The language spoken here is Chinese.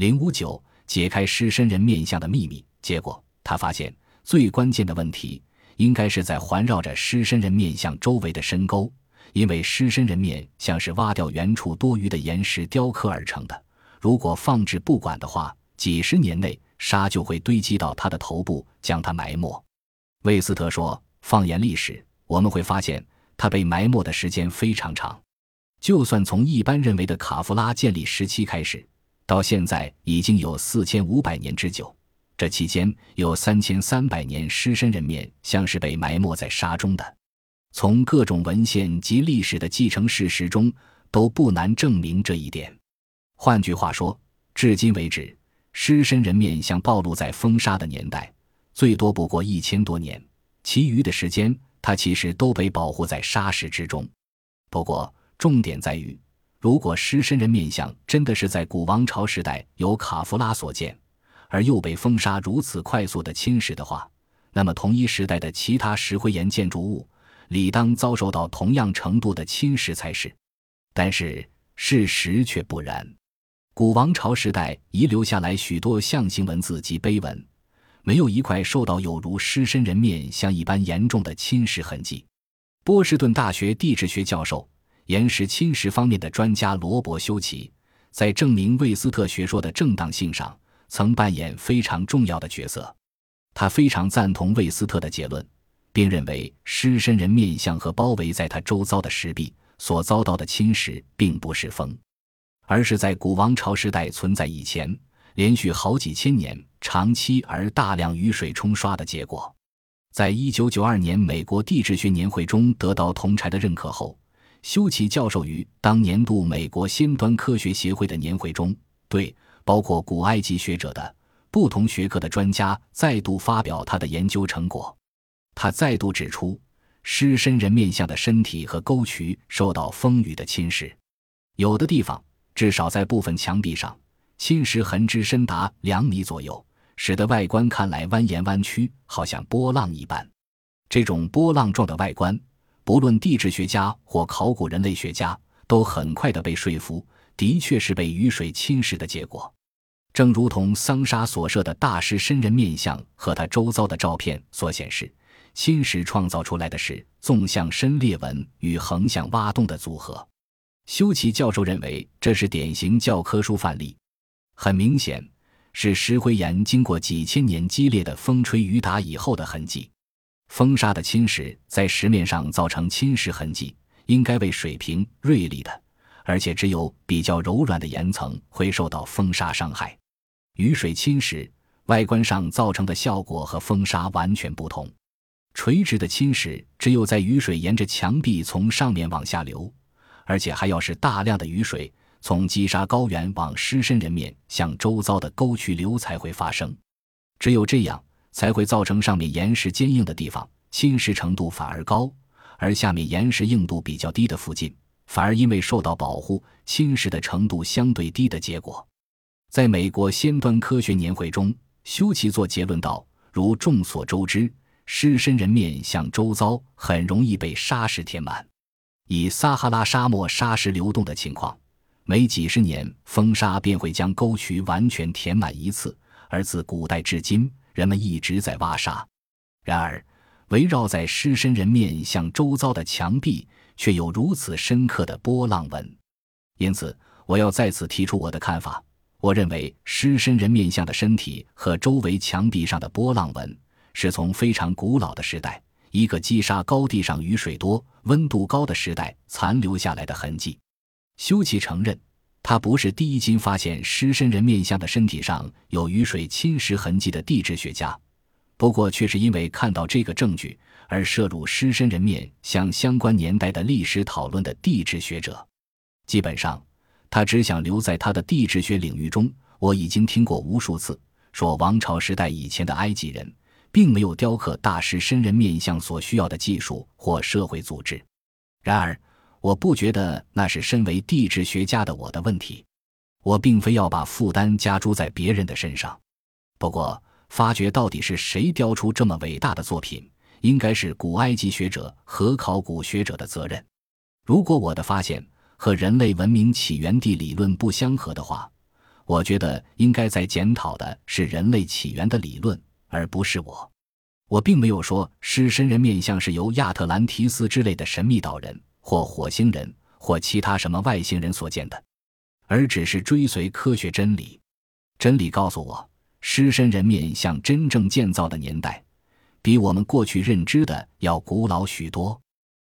零五九解开狮身人面像的秘密。结果他发现，最关键的问题应该是在环绕着狮身人面像周围的深沟，因为狮身人面像是挖掉原处多余的岩石雕刻而成的。如果放置不管的话，几十年内沙就会堆积到他的头部，将他埋没。魏斯特说：“放眼历史，我们会发现他被埋没的时间非常长。就算从一般认为的卡夫拉建立时期开始，到现在已经有四千五百年之久。这期间有三千三百年狮身人面像是被埋没在沙中的。从各种文献及历史的继承事实中，都不难证明这一点。换句话说，至今为止，狮身人面像暴露在风沙的年代。”最多不过一千多年，其余的时间，它其实都被保护在沙石之中。不过，重点在于，如果狮身人面像真的是在古王朝时代由卡夫拉所建，而又被风沙如此快速的侵蚀的话，那么同一时代的其他石灰岩建筑物理当遭受到同样程度的侵蚀才是。但是事实却不然，古王朝时代遗留下来许多象形文字及碑文。没有一块受到有如狮身人面像一般严重的侵蚀痕迹。波士顿大学地质学教授、岩石侵蚀方面的专家罗伯·修奇，在证明魏斯特学说的正当性上，曾扮演非常重要的角色。他非常赞同魏斯特的结论，并认为狮身人面像和包围在他周遭的石壁所遭到的侵蚀，并不是风，而是在古王朝时代存在以前。连续好几千年、长期而大量雨水冲刷的结果，在一九九二年美国地质学年会中得到同柴的认可后，修奇教授于当年度美国先端科学协会的年会中，对包括古埃及学者的不同学科的专家再度发表他的研究成果。他再度指出，狮身人面像的身体和沟渠受到风雨的侵蚀，有的地方，至少在部分墙壁上。侵蚀痕之深达两米左右，使得外观看来蜿蜒弯曲，好像波浪一般。这种波浪状的外观，不论地质学家或考古人类学家，都很快的被说服，的确是被雨水侵蚀的结果。正如同桑沙所设的大师身人面像和他周遭的照片所显示，侵蚀创造出来的是纵向深裂纹与横向挖洞的组合。修奇教授认为，这是典型教科书范例。很明显，是石灰岩经过几千年激烈的风吹雨打以后的痕迹。风沙的侵蚀在石面上造成侵蚀痕迹，应该为水平锐利的，而且只有比较柔软的岩层会受到风沙伤害。雨水侵蚀外观上造成的效果和风沙完全不同。垂直的侵蚀只有在雨水沿着墙壁从上面往下流，而且还要是大量的雨水。从积沙高原往狮身人面向周遭的沟渠流才会发生，只有这样才会造成上面岩石坚硬的地方侵蚀程度反而高，而下面岩石硬度比较低的附近反而因为受到保护，侵蚀的程度相对低的结果。在美国先端科学年会中，休奇做结论道：如众所周知，狮身人面向周遭很容易被沙石填满，以撒哈拉沙漠沙石流动的情况。每几十年，风沙便会将沟渠完全填满一次，而自古代至今，人们一直在挖沙。然而，围绕在狮身人面像周遭的墙壁却有如此深刻的波浪纹。因此，我要再次提出我的看法：我认为狮身人面像的身体和周围墙壁上的波浪纹，是从非常古老的时代，一个积沙高地上雨水多、温度高的时代残留下来的痕迹。修奇承认，他不是第一经发现狮身人面像的身体上有雨水侵蚀痕迹的地质学家，不过却是因为看到这个证据而涉入狮身人面像相关年代的历史讨论的地质学者。基本上，他只想留在他的地质学领域中。我已经听过无数次说，王朝时代以前的埃及人并没有雕刻大狮身人面像所需要的技术或社会组织。然而。我不觉得那是身为地质学家的我的问题，我并非要把负担加诸在别人的身上。不过，发掘到底是谁雕出这么伟大的作品，应该是古埃及学者和考古学者的责任。如果我的发现和人类文明起源地理论不相合的话，我觉得应该在检讨的是人类起源的理论，而不是我。我并没有说狮身人面像是由亚特兰提斯之类的神秘岛人或火星人或其他什么外星人所建的，而只是追随科学真理。真理告诉我，狮身人面像真正建造的年代，比我们过去认知的要古老许多。